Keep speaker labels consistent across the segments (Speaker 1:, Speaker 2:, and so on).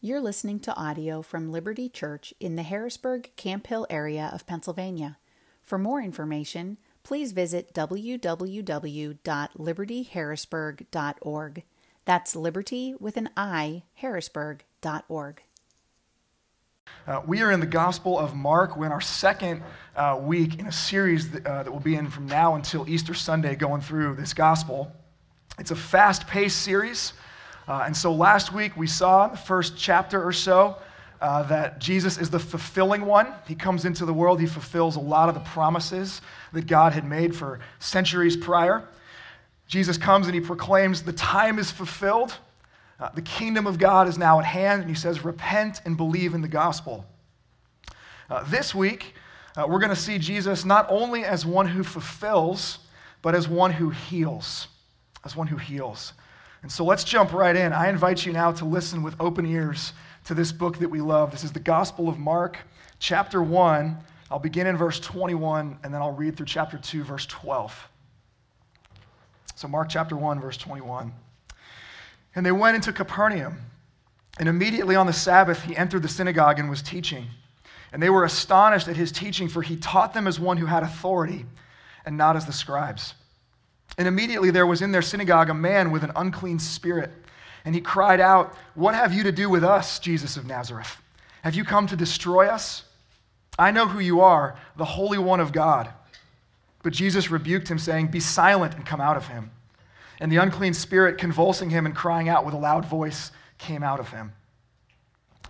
Speaker 1: You're listening to audio from Liberty Church in the Harrisburg Camp Hill area of Pennsylvania. For more information, please visit www.libertyharrisburg.org. That's liberty with an I, harrisburg.org.
Speaker 2: Uh, we are in the Gospel of Mark. We're in our second uh, week in a series that, uh, that will be in from now until Easter Sunday going through this Gospel. It's a fast paced series. Uh, and so last week we saw in the first chapter or so uh, that Jesus is the fulfilling one. He comes into the world, he fulfills a lot of the promises that God had made for centuries prior. Jesus comes and he proclaims, The time is fulfilled. Uh, the kingdom of God is now at hand. And he says, Repent and believe in the gospel. Uh, this week, uh, we're going to see Jesus not only as one who fulfills, but as one who heals. As one who heals. And so let's jump right in. I invite you now to listen with open ears to this book that we love. This is the Gospel of Mark, chapter 1. I'll begin in verse 21, and then I'll read through chapter 2, verse 12. So, Mark chapter 1, verse 21. And they went into Capernaum. And immediately on the Sabbath, he entered the synagogue and was teaching. And they were astonished at his teaching, for he taught them as one who had authority and not as the scribes. And immediately there was in their synagogue a man with an unclean spirit. And he cried out, What have you to do with us, Jesus of Nazareth? Have you come to destroy us? I know who you are, the Holy One of God. But Jesus rebuked him, saying, Be silent and come out of him. And the unclean spirit, convulsing him and crying out with a loud voice, came out of him.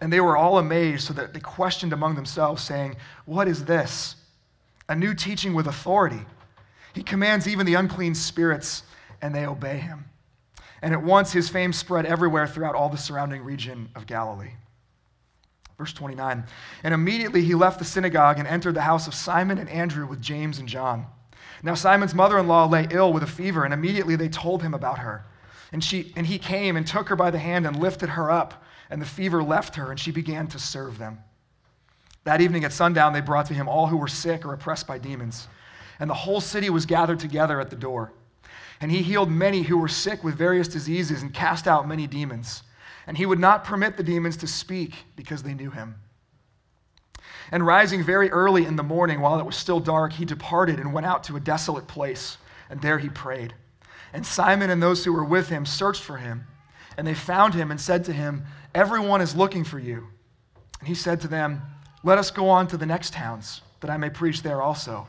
Speaker 2: And they were all amazed, so that they questioned among themselves, saying, What is this? A new teaching with authority. He commands even the unclean spirits, and they obey him. And at once his fame spread everywhere throughout all the surrounding region of Galilee. Verse 29 And immediately he left the synagogue and entered the house of Simon and Andrew with James and John. Now Simon's mother in law lay ill with a fever, and immediately they told him about her. And, she, and he came and took her by the hand and lifted her up, and the fever left her, and she began to serve them. That evening at sundown, they brought to him all who were sick or oppressed by demons and the whole city was gathered together at the door. And he healed many who were sick with various diseases and cast out many demons. And he would not permit the demons to speak because they knew him. And rising very early in the morning, while it was still dark, he departed and went out to a desolate place, and there he prayed. And Simon and those who were with him searched for him, and they found him and said to him, Everyone is looking for you. And he said to them, Let us go on to the next towns, that I may preach there also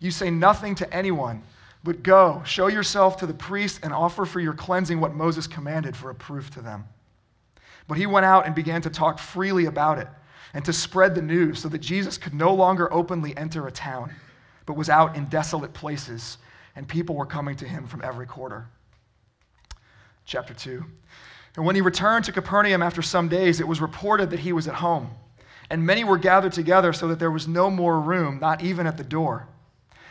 Speaker 2: you say nothing to anyone, but go, show yourself to the priest, and offer for your cleansing what Moses commanded for a proof to them. But he went out and began to talk freely about it and to spread the news so that Jesus could no longer openly enter a town, but was out in desolate places, and people were coming to him from every quarter. Chapter 2. And when he returned to Capernaum after some days, it was reported that he was at home. And many were gathered together so that there was no more room, not even at the door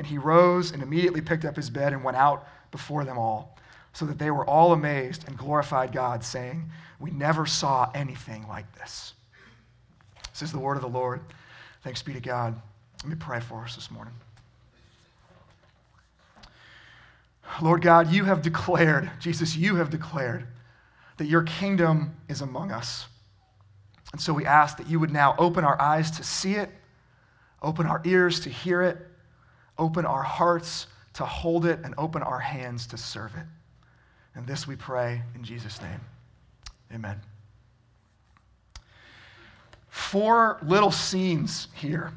Speaker 2: And he rose and immediately picked up his bed and went out before them all, so that they were all amazed and glorified God, saying, We never saw anything like this. This is the word of the Lord. Thanks be to God. Let me pray for us this morning. Lord God, you have declared, Jesus, you have declared that your kingdom is among us. And so we ask that you would now open our eyes to see it, open our ears to hear it, open our hearts to hold it, and open our hands to serve it. And this we pray in Jesus' name. Amen. Four little scenes here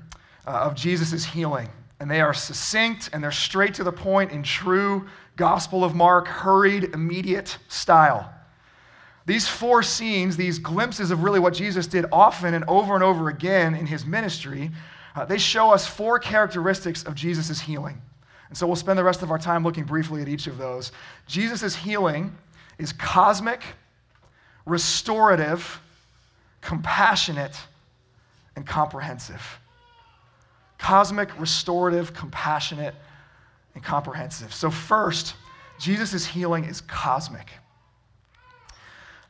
Speaker 2: uh, of Jesus' healing, and they are succinct and they're straight to the point in true Gospel of Mark, hurried, immediate style. These four scenes, these glimpses of really what Jesus did often and over and over again in his ministry, uh, they show us four characteristics of Jesus' healing. And so we'll spend the rest of our time looking briefly at each of those. Jesus' healing is cosmic, restorative, compassionate, and comprehensive. Cosmic, restorative, compassionate, and comprehensive. So, first, Jesus' healing is cosmic.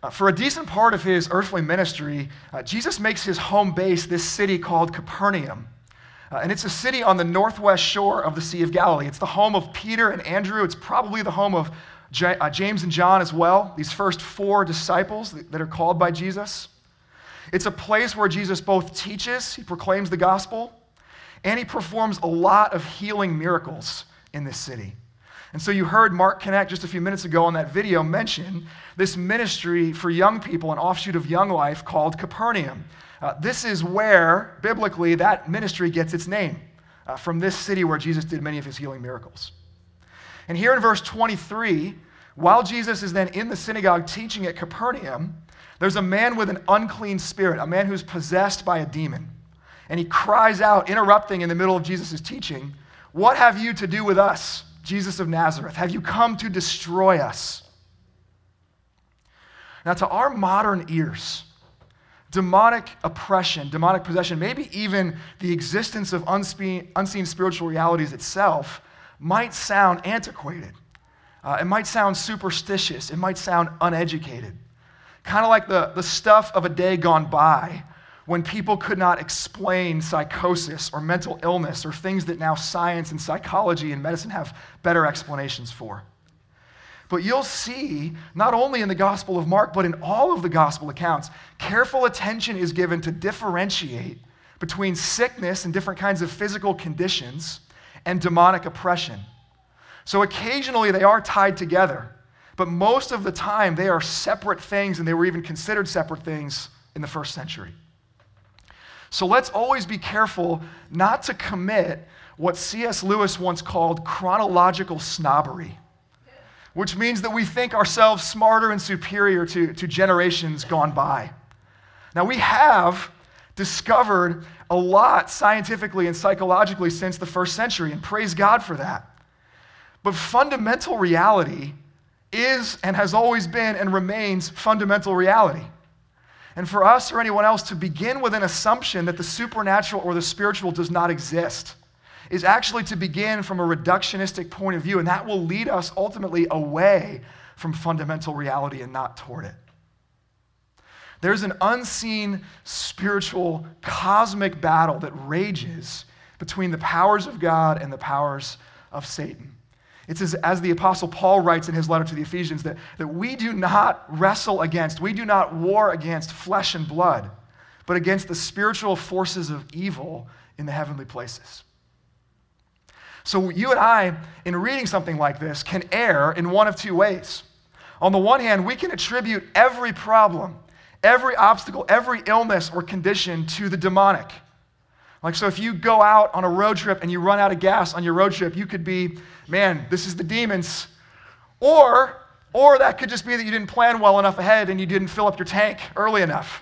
Speaker 2: Uh, for a decent part of his earthly ministry, uh, Jesus makes his home base this city called Capernaum. Uh, and it's a city on the northwest shore of the Sea of Galilee. It's the home of Peter and Andrew. It's probably the home of J- uh, James and John as well, these first four disciples that, that are called by Jesus. It's a place where Jesus both teaches, he proclaims the gospel, and he performs a lot of healing miracles in this city. And so you heard Mark Connect just a few minutes ago on that video mention this ministry for young people, an offshoot of Young Life called Capernaum. Uh, this is where, biblically, that ministry gets its name uh, from this city where Jesus did many of his healing miracles. And here in verse 23, while Jesus is then in the synagogue teaching at Capernaum, there's a man with an unclean spirit, a man who's possessed by a demon. And he cries out, interrupting in the middle of Jesus' teaching, What have you to do with us, Jesus of Nazareth? Have you come to destroy us? Now, to our modern ears, demonic oppression, demonic possession, maybe even the existence of unseen, unseen spiritual realities itself might sound antiquated. Uh, it might sound superstitious. It might sound uneducated. Kind of like the, the stuff of a day gone by when people could not explain psychosis or mental illness or things that now science and psychology and medicine have better explanations for. But you'll see, not only in the Gospel of Mark, but in all of the Gospel accounts, careful attention is given to differentiate between sickness and different kinds of physical conditions and demonic oppression. So occasionally they are tied together, but most of the time they are separate things, and they were even considered separate things in the first century. So let's always be careful not to commit what C.S. Lewis once called chronological snobbery which means that we think ourselves smarter and superior to, to generations gone by. Now, we have discovered a lot scientifically and psychologically since the first century, and praise God for that. But fundamental reality is and has always been and remains fundamental reality. And for us or anyone else to begin with an assumption that the supernatural or the spiritual does not exist is actually to begin from a reductionistic point of view, and that will lead us ultimately away from fundamental reality and not toward it. There's an unseen spiritual cosmic battle that rages between the powers of God and the powers of Satan. It's as, as, the Apostle Paul writes in his letter to the Ephesians that, that we do not wrestle against, we do not war against flesh and blood, but against the spiritual forces of evil in the heavenly places. So, you and I, in reading something like this, can err in one of two ways. On the one hand, we can attribute every problem, every obstacle, every illness or condition to the demonic. Like, so if you go out on a road trip and you run out of gas on your road trip, you could be, man, this is the demons. Or, or that could just be that you didn't plan well enough ahead and you didn't fill up your tank early enough,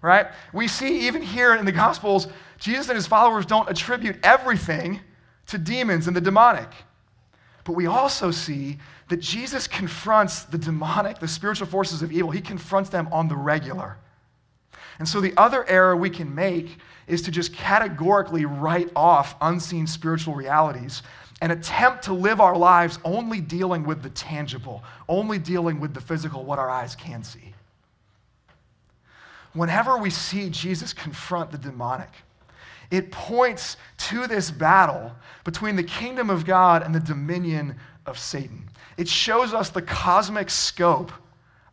Speaker 2: right? We see even here in the Gospels, Jesus and his followers don't attribute everything to demons and the demonic. But we also see that Jesus confronts the demonic, the spiritual forces of evil. He confronts them on the regular. And so the other error we can make is to just categorically write off unseen spiritual realities and attempt to live our lives only dealing with the tangible, only dealing with the physical, what our eyes can see. Whenever we see Jesus confront the demonic, it points to this battle between the kingdom of God and the dominion of Satan. It shows us the cosmic scope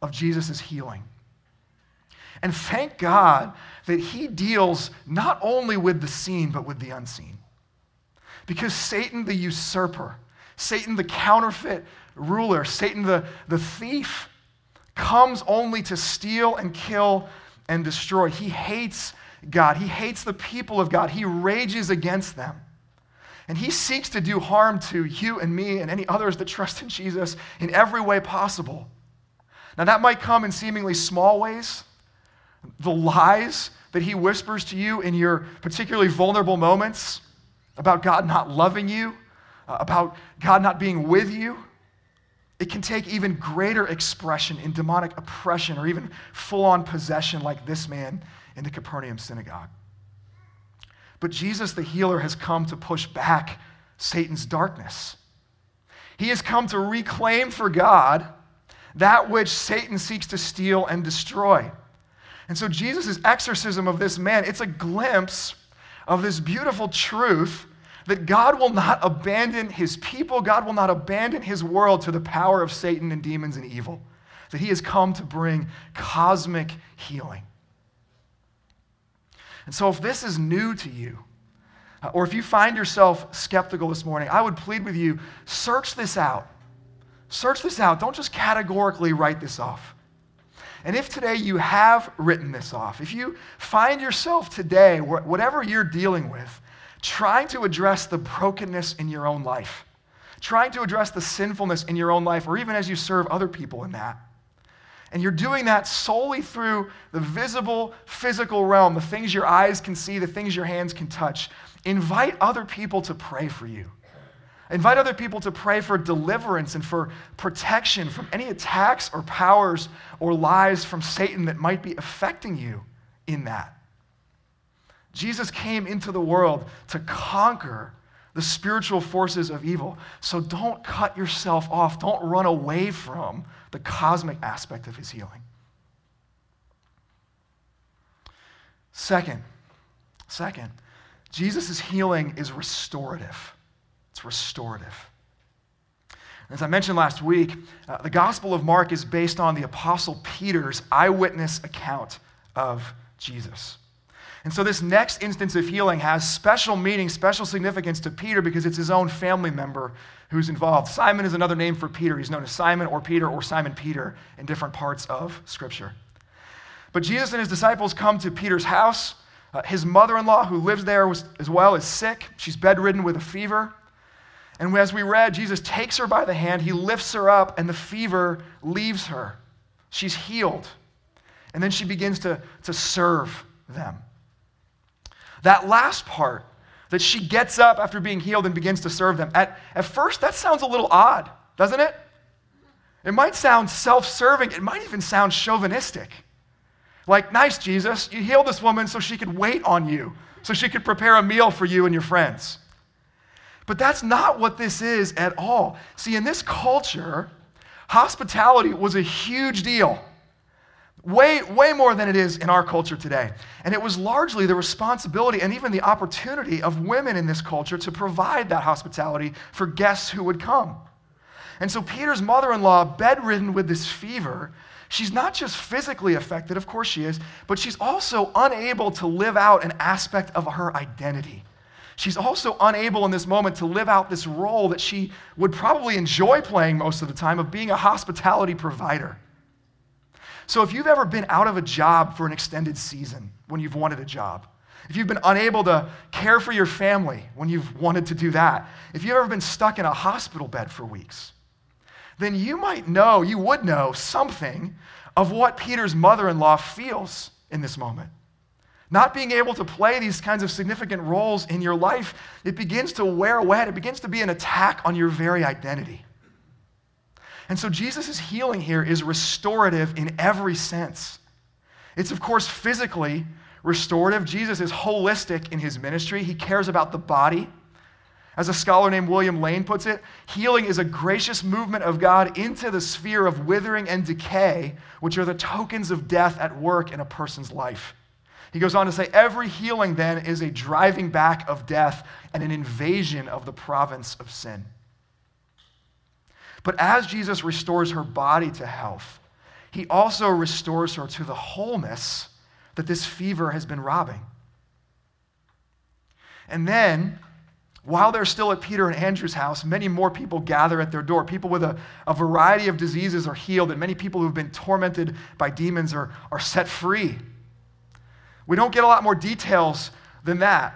Speaker 2: of Jesus' healing. And thank God that he deals not only with the seen, but with the unseen. Because Satan, the usurper, Satan, the counterfeit ruler, Satan, the, the thief, comes only to steal and kill and destroy. He hates God. He hates the people of God. He rages against them. And he seeks to do harm to you and me and any others that trust in Jesus in every way possible. Now, that might come in seemingly small ways. The lies that he whispers to you in your particularly vulnerable moments about God not loving you, uh, about God not being with you. It can take even greater expression in demonic oppression or even full on possession, like this man in the Capernaum synagogue. But Jesus, the healer, has come to push back Satan's darkness. He has come to reclaim for God that which Satan seeks to steal and destroy. And so Jesus' exorcism of this man, it's a glimpse of this beautiful truth that God will not abandon his people, God will not abandon his world to the power of Satan and demons and evil, that he has come to bring cosmic healing. And so, if this is new to you, uh, or if you find yourself skeptical this morning, I would plead with you search this out. Search this out. Don't just categorically write this off. And if today you have written this off, if you find yourself today, whatever you're dealing with, trying to address the brokenness in your own life, trying to address the sinfulness in your own life, or even as you serve other people in that, and you're doing that solely through the visible physical realm, the things your eyes can see, the things your hands can touch. Invite other people to pray for you. Invite other people to pray for deliverance and for protection from any attacks or powers or lies from Satan that might be affecting you in that. Jesus came into the world to conquer the spiritual forces of evil. So don't cut yourself off. Don't run away from the cosmic aspect of his healing. Second, second, Jesus' healing is restorative. It's restorative. As I mentioned last week, uh, the Gospel of Mark is based on the Apostle Peter's eyewitness account of Jesus. And so, this next instance of healing has special meaning, special significance to Peter because it's his own family member who's involved. Simon is another name for Peter. He's known as Simon or Peter or Simon Peter in different parts of Scripture. But Jesus and his disciples come to Peter's house. Uh, his mother in law, who lives there was, as well, is sick. She's bedridden with a fever. And as we read, Jesus takes her by the hand, he lifts her up, and the fever leaves her. She's healed. And then she begins to, to serve them. That last part that she gets up after being healed and begins to serve them. At, at first, that sounds a little odd, doesn't it? It might sound self serving, it might even sound chauvinistic. Like, nice, Jesus, you healed this woman so she could wait on you, so she could prepare a meal for you and your friends. But that's not what this is at all. See, in this culture, hospitality was a huge deal. Way, way more than it is in our culture today. And it was largely the responsibility and even the opportunity of women in this culture to provide that hospitality for guests who would come. And so Peter's mother in law, bedridden with this fever, she's not just physically affected, of course she is, but she's also unable to live out an aspect of her identity. She's also unable in this moment to live out this role that she would probably enjoy playing most of the time of being a hospitality provider. So if you've ever been out of a job for an extended season when you've wanted a job, if you've been unable to care for your family when you've wanted to do that, if you've ever been stuck in a hospital bed for weeks, then you might know, you would know something of what Peter's mother in law feels in this moment. Not being able to play these kinds of significant roles in your life, it begins to wear away. It begins to be an attack on your very identity. And so Jesus' healing here is restorative in every sense. It's, of course, physically restorative. Jesus is holistic in his ministry, he cares about the body. As a scholar named William Lane puts it, healing is a gracious movement of God into the sphere of withering and decay, which are the tokens of death at work in a person's life. He goes on to say, Every healing then is a driving back of death and an invasion of the province of sin. But as Jesus restores her body to health, he also restores her to the wholeness that this fever has been robbing. And then, while they're still at Peter and Andrew's house, many more people gather at their door. People with a, a variety of diseases are healed, and many people who've been tormented by demons are, are set free. We don't get a lot more details than that.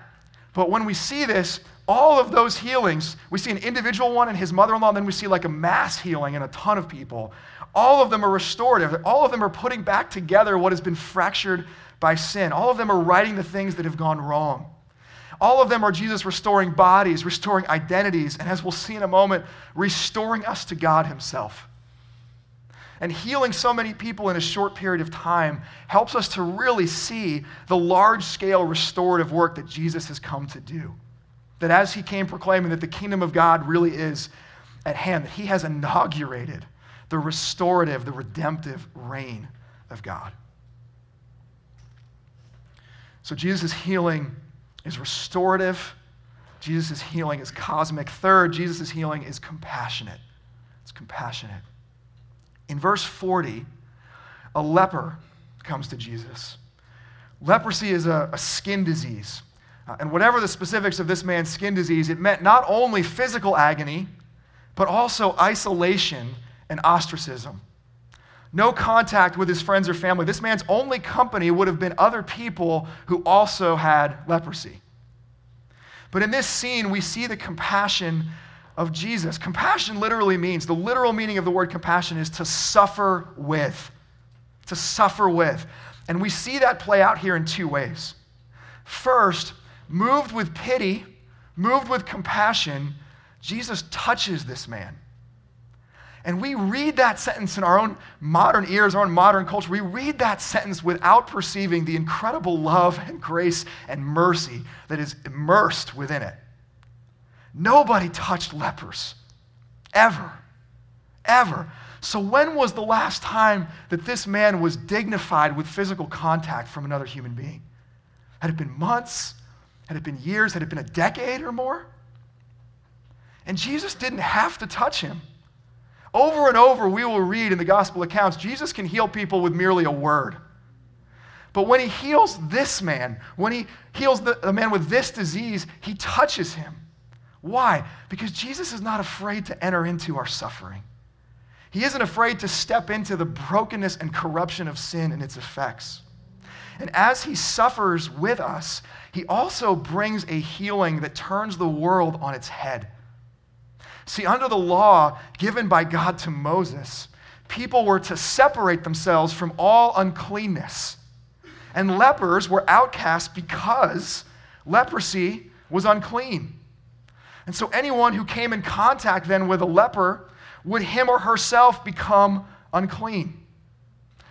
Speaker 2: But when we see this, all of those healings, we see an individual one and his mother in law, then we see like a mass healing and a ton of people. All of them are restorative. All of them are putting back together what has been fractured by sin. All of them are righting the things that have gone wrong. All of them are Jesus restoring bodies, restoring identities, and as we'll see in a moment, restoring us to God Himself. And healing so many people in a short period of time helps us to really see the large scale restorative work that Jesus has come to do. That as He came proclaiming that the kingdom of God really is at hand, that He has inaugurated the restorative, the redemptive reign of God. So Jesus' healing is restorative. Jesus' healing is cosmic. Third, Jesus' healing is compassionate. It's compassionate. In verse 40, a leper comes to Jesus. Leprosy is a, a skin disease. Uh, and whatever the specifics of this man's skin disease, it meant not only physical agony, but also isolation and ostracism. No contact with his friends or family. This man's only company would have been other people who also had leprosy. But in this scene, we see the compassion of Jesus. Compassion literally means, the literal meaning of the word compassion is to suffer with. To suffer with. And we see that play out here in two ways. First, moved with pity, moved with compassion, Jesus touches this man. And we read that sentence in our own modern ears, our own modern culture. We read that sentence without perceiving the incredible love and grace and mercy that is immersed within it. Nobody touched lepers, ever, ever. So, when was the last time that this man was dignified with physical contact from another human being? Had it been months? Had it been years? Had it been a decade or more? And Jesus didn't have to touch him. Over and over, we will read in the gospel accounts Jesus can heal people with merely a word. But when he heals this man, when he heals the, the man with this disease, he touches him. Why? Because Jesus is not afraid to enter into our suffering. He isn't afraid to step into the brokenness and corruption of sin and its effects. And as he suffers with us, he also brings a healing that turns the world on its head. See, under the law given by God to Moses, people were to separate themselves from all uncleanness. And lepers were outcast because leprosy was unclean. And so anyone who came in contact then with a leper would him or herself become unclean.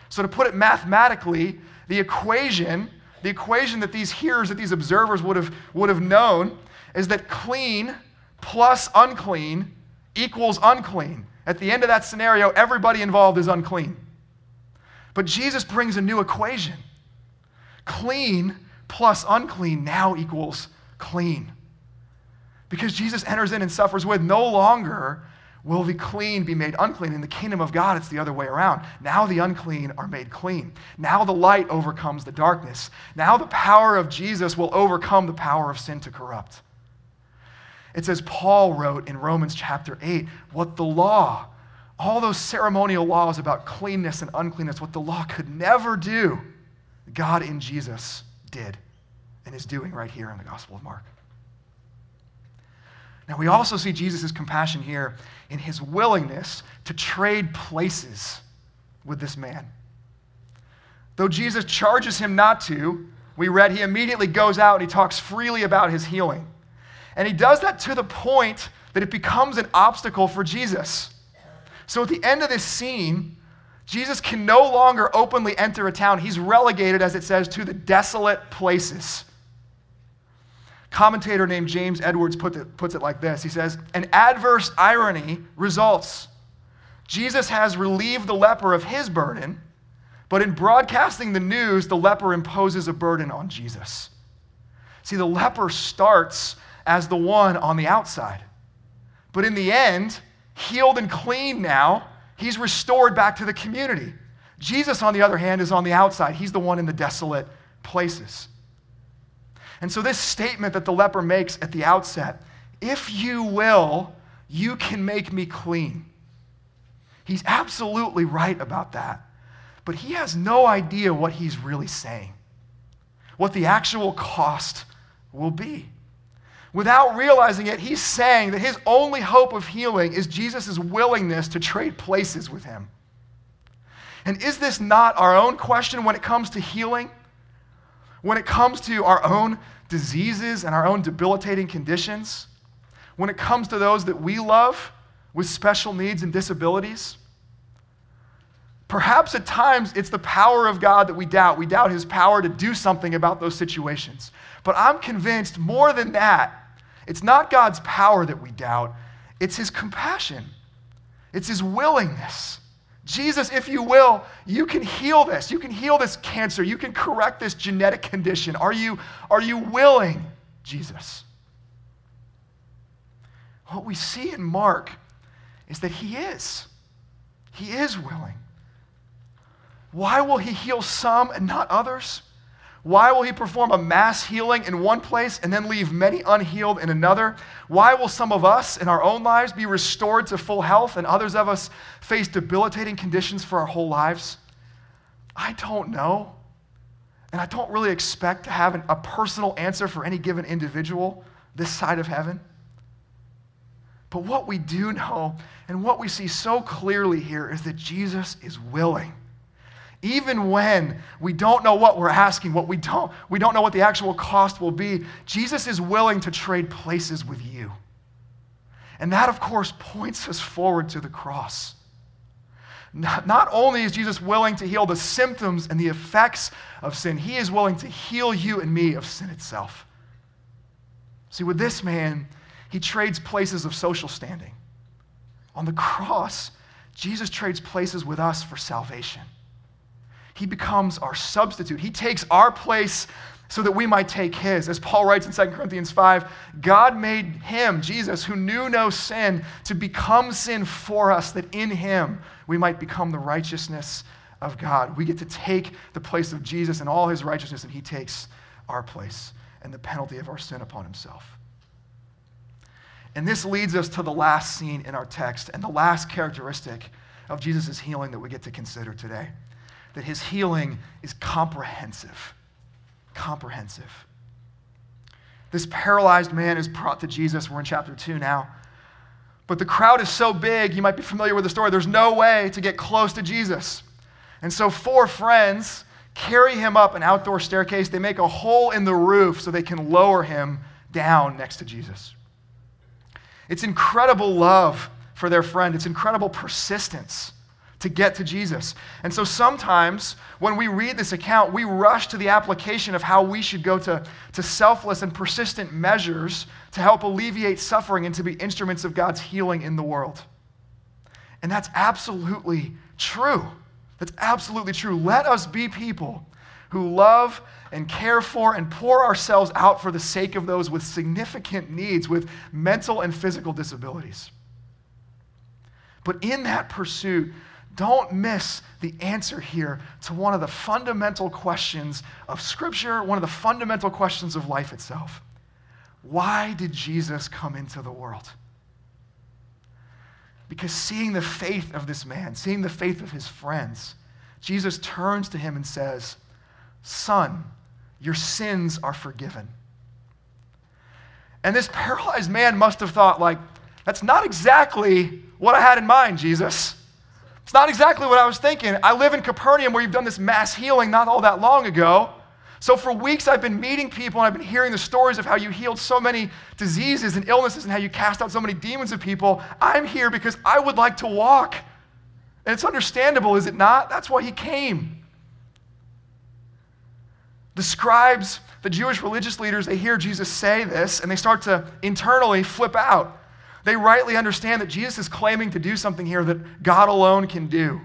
Speaker 2: So to put it mathematically, the equation, the equation that these hearers, that these observers would have, would have known is that clean plus unclean equals unclean. At the end of that scenario, everybody involved is unclean. But Jesus brings a new equation clean plus unclean now equals clean. Because Jesus enters in and suffers with, no longer will the clean be made unclean. In the kingdom of God, it's the other way around. Now the unclean are made clean. Now the light overcomes the darkness. Now the power of Jesus will overcome the power of sin to corrupt. It says, Paul wrote in Romans chapter 8 what the law, all those ceremonial laws about cleanness and uncleanness, what the law could never do, God in Jesus did and is doing right here in the Gospel of Mark. Now, we also see Jesus' compassion here in his willingness to trade places with this man. Though Jesus charges him not to, we read he immediately goes out and he talks freely about his healing. And he does that to the point that it becomes an obstacle for Jesus. So at the end of this scene, Jesus can no longer openly enter a town. He's relegated, as it says, to the desolate places. Commentator named James Edwards put it, puts it like this He says, An adverse irony results. Jesus has relieved the leper of his burden, But in broadcasting the news, the leper imposes a burden on Jesus. See, the leper starts as the one on the outside. But in the end, healed and clean now, he's restored back to the community. Jesus, on the other hand, is on the outside. He's the one in the desolate places. And so, this statement that the leper makes at the outset if you will, you can make me clean. He's absolutely right about that. But he has no idea what he's really saying, what the actual cost will be. Without realizing it, he's saying that his only hope of healing is Jesus' willingness to trade places with him. And is this not our own question when it comes to healing? When it comes to our own diseases and our own debilitating conditions? When it comes to those that we love with special needs and disabilities? Perhaps at times it's the power of God that we doubt. We doubt his power to do something about those situations. But I'm convinced more than that, it's not God's power that we doubt, it's his compassion, it's his willingness. Jesus, if you will, you can heal this. You can heal this cancer. You can correct this genetic condition. Are you, are you willing, Jesus? What we see in Mark is that he is. He is willing. Why will he heal some and not others? Why will he perform a mass healing in one place and then leave many unhealed in another? Why will some of us in our own lives be restored to full health and others of us face debilitating conditions for our whole lives? I don't know. And I don't really expect to have an, a personal answer for any given individual this side of heaven. But what we do know and what we see so clearly here is that Jesus is willing even when we don't know what we're asking, what we don't, we don't know what the actual cost will be, Jesus is willing to trade places with you. And that, of course, points us forward to the cross. Not, not only is Jesus willing to heal the symptoms and the effects of sin, he is willing to heal you and me of sin itself. See, with this man, he trades places of social standing. On the cross, Jesus trades places with us for salvation. He becomes our substitute. He takes our place so that we might take his. As Paul writes in 2 Corinthians 5, God made him, Jesus, who knew no sin, to become sin for us, that in him we might become the righteousness of God. We get to take the place of Jesus and all his righteousness, and he takes our place and the penalty of our sin upon himself. And this leads us to the last scene in our text and the last characteristic of Jesus' healing that we get to consider today that his healing is comprehensive. Comprehensive. This paralyzed man is brought to Jesus. We're in chapter 2 now. But the crowd is so big, you might be familiar with the story. There's no way to get close to Jesus. And so, four friends carry him up an outdoor staircase. They make a hole in the roof so they can lower him down next to Jesus. It's incredible love for their friend, it's incredible persistence to get to Jesus. And so sometimes when we read this account, we rush to the application of how we should go to, to selfless and persistent measures to help alleviate suffering and to be instruments of God's healing in the world. And that's absolutely true. That's absolutely true. Let us be people who love and care for and pour ourselves out for the sake of those with significant needs, with mental and physical disabilities. But in that pursuit, don't miss the answer here to one of the fundamental questions of Scripture, one of the fundamental questions of life itself. Why did Jesus come into the world? Because seeing the faith of this man, seeing the faith of his friends, Jesus turns to him and says, Son, your sins are forgiven. And this paralyzed man must have thought, like, that's not exactly what I had in mind, Jesus. It's not exactly what I was thinking. I live in Capernaum where you've done this mass healing not all that long ago. So for weeks I've been meeting people and I've been hearing the stories of how you healed so many diseases and illnesses and how you cast out so many demons of people. I'm here because I would like to walk. And it's understandable, is it not? That's why he came. The scribes, the Jewish religious leaders, they hear Jesus say this and they start to internally flip out. They rightly understand that Jesus is claiming to do something here that God alone can do.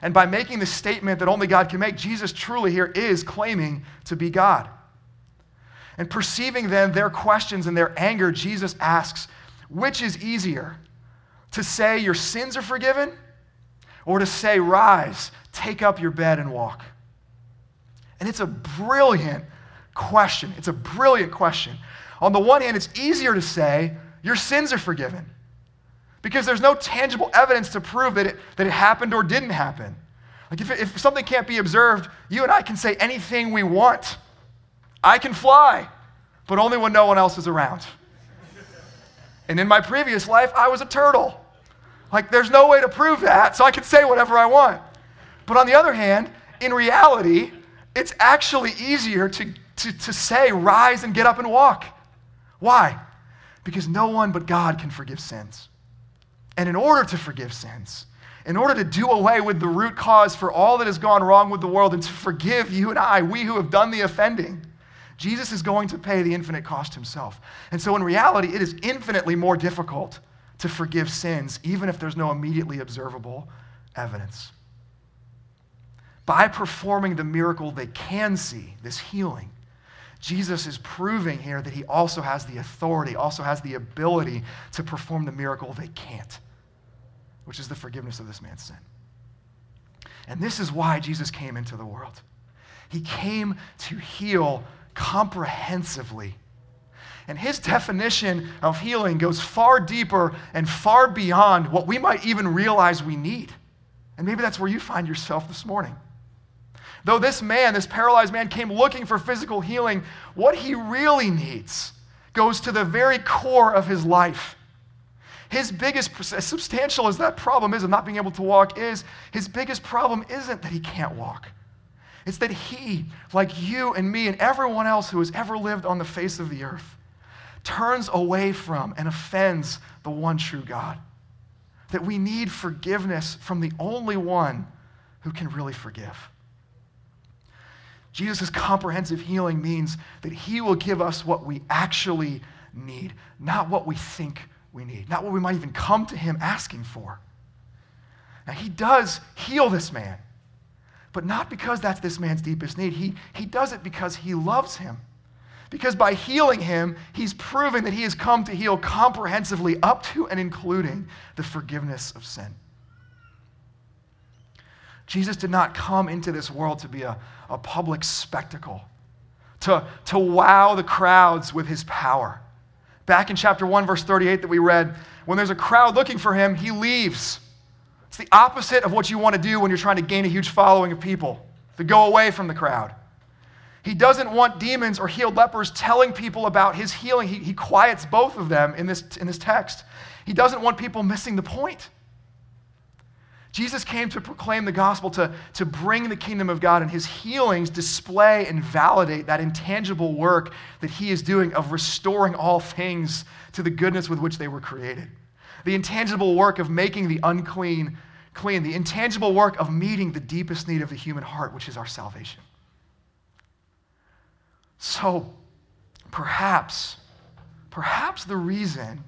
Speaker 2: And by making the statement that only God can make, Jesus truly here is claiming to be God. And perceiving then their questions and their anger, Jesus asks, which is easier? To say your sins are forgiven or to say, rise, take up your bed and walk? And it's a brilliant question. It's a brilliant question. On the one hand, it's easier to say, your sins are forgiven because there's no tangible evidence to prove that it, that it happened or didn't happen. Like if, if something can't be observed, you and I can say anything we want. I can fly, but only when no one else is around. And in my previous life, I was a turtle. Like there's no way to prove that, so I can say whatever I want. But on the other hand, in reality, it's actually easier to, to, to say, rise and get up and walk. Why? Because no one but God can forgive sins. And in order to forgive sins, in order to do away with the root cause for all that has gone wrong with the world and to forgive you and I, we who have done the offending, Jesus is going to pay the infinite cost himself. And so, in reality, it is infinitely more difficult to forgive sins, even if there's no immediately observable evidence. By performing the miracle they can see, this healing, Jesus is proving here that he also has the authority, also has the ability to perform the miracle they can't, which is the forgiveness of this man's sin. And this is why Jesus came into the world. He came to heal comprehensively. And his definition of healing goes far deeper and far beyond what we might even realize we need. And maybe that's where you find yourself this morning. Though this man, this paralyzed man, came looking for physical healing, what he really needs goes to the very core of his life. His biggest, as substantial as that problem is of not being able to walk, is his biggest problem isn't that he can't walk. It's that he, like you and me and everyone else who has ever lived on the face of the earth, turns away from and offends the one true God. That we need forgiveness from the only one who can really forgive. Jesus' comprehensive healing means that he will give us what we actually need, not what we think we need, not what we might even come to him asking for. Now, he does heal this man, but not because that's this man's deepest need. He, he does it because he loves him. Because by healing him, he's proven that he has come to heal comprehensively up to and including the forgiveness of sin. Jesus did not come into this world to be a, a public spectacle, to, to wow the crowds with his power. Back in chapter 1, verse 38 that we read, when there's a crowd looking for him, he leaves. It's the opposite of what you want to do when you're trying to gain a huge following of people, to go away from the crowd. He doesn't want demons or healed lepers telling people about his healing. He, he quiets both of them in this, in this text. He doesn't want people missing the point. Jesus came to proclaim the gospel, to, to bring the kingdom of God, and his healings display and validate that intangible work that he is doing of restoring all things to the goodness with which they were created. The intangible work of making the unclean clean, the intangible work of meeting the deepest need of the human heart, which is our salvation. So, perhaps, perhaps the reason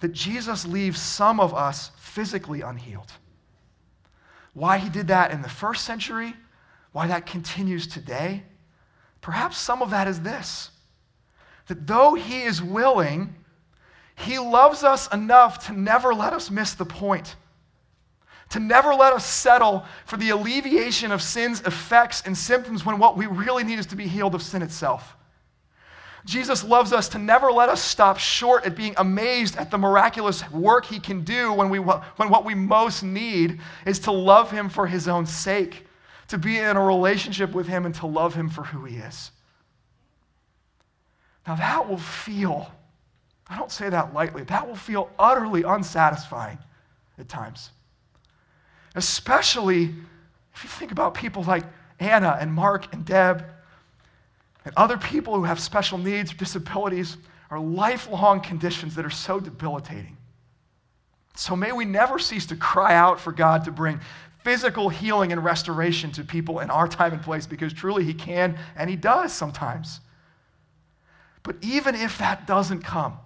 Speaker 2: that Jesus leaves some of us physically unhealed why he did that in the first century, why that continues today, perhaps some of that is this that though he is willing, he loves us enough to never let us miss the point, to never let us settle for the alleviation of sin's effects and symptoms when what we really need is to be healed of sin itself. Jesus loves us to never let us stop short at being amazed at the miraculous work he can do when, we, when what we most need is to love him for his own sake, to be in a relationship with him and to love him for who he is. Now, that will feel, I don't say that lightly, that will feel utterly unsatisfying at times. Especially if you think about people like Anna and Mark and Deb and other people who have special needs or disabilities are lifelong conditions that are so debilitating. So may we never cease to cry out for God to bring physical healing and restoration to people in our time and place because truly He can and He does sometimes. But even if that doesn't come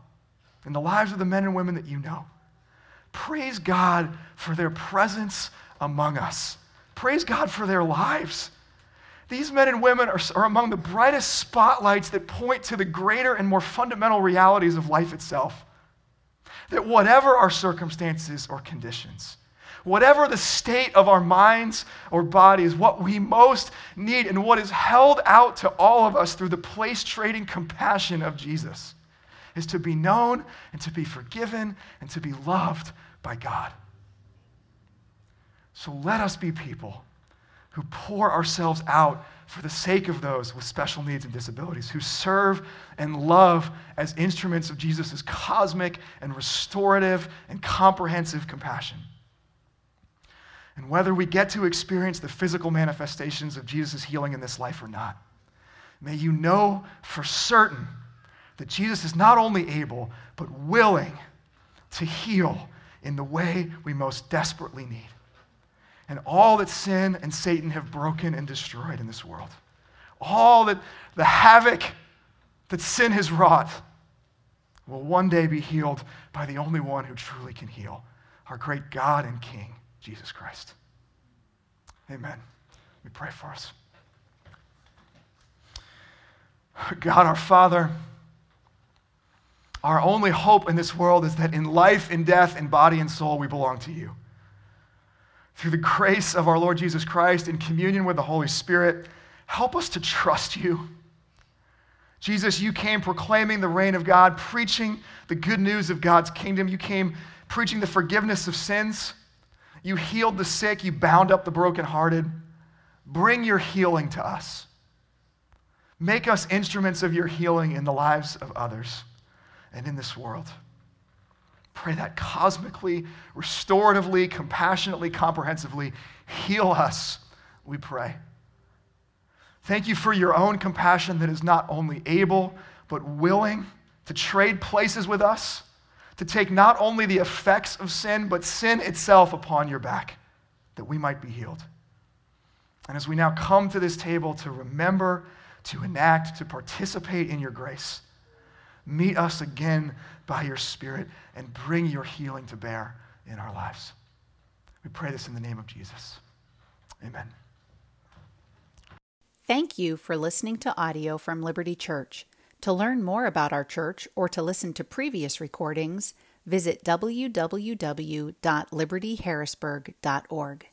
Speaker 2: in the lives of the men and women that you know, praise God for their presence among us Praise God for their lives. These men and women are, are among the brightest spotlights that point to the greater and more fundamental realities of life itself. That whatever our circumstances or conditions, whatever the state of our minds or bodies, what we most need and what is held out to all of us through the place trading compassion of Jesus is to be known and to be forgiven and to be loved by God. So let us be people who pour ourselves out for the sake of those with special needs and disabilities, who serve and love as instruments of Jesus' cosmic and restorative and comprehensive compassion. And whether we get to experience the physical manifestations of Jesus' healing in this life or not, may you know for certain that Jesus is not only able, but willing to heal in the way we most desperately need. And all that sin and Satan have broken and destroyed in this world, all that the havoc that sin has wrought, will one day be healed by the only one who truly can heal, our great God and King, Jesus Christ. Amen. Me pray for us. God our Father, our only hope in this world is that in life, in death, in body and soul, we belong to you. Through the grace of our Lord Jesus Christ, in communion with the Holy Spirit, help us to trust you. Jesus, you came proclaiming the reign of God, preaching the good news of God's kingdom. You came preaching the forgiveness of sins. You healed the sick. You bound up the brokenhearted. Bring your healing to us. Make us instruments of your healing in the lives of others and in this world. Pray that cosmically, restoratively, compassionately, comprehensively heal us, we pray. Thank you for your own compassion that is not only able, but willing to trade places with us, to take not only the effects of sin, but sin itself upon your back, that we might be healed. And as we now come to this table to remember, to enact, to participate in your grace, Meet us again by your Spirit and bring your healing to bear in our lives. We pray this in the name of Jesus. Amen.
Speaker 1: Thank you for listening to audio from Liberty Church. To learn more about our church or to listen to previous recordings, visit www.libertyharrisburg.org.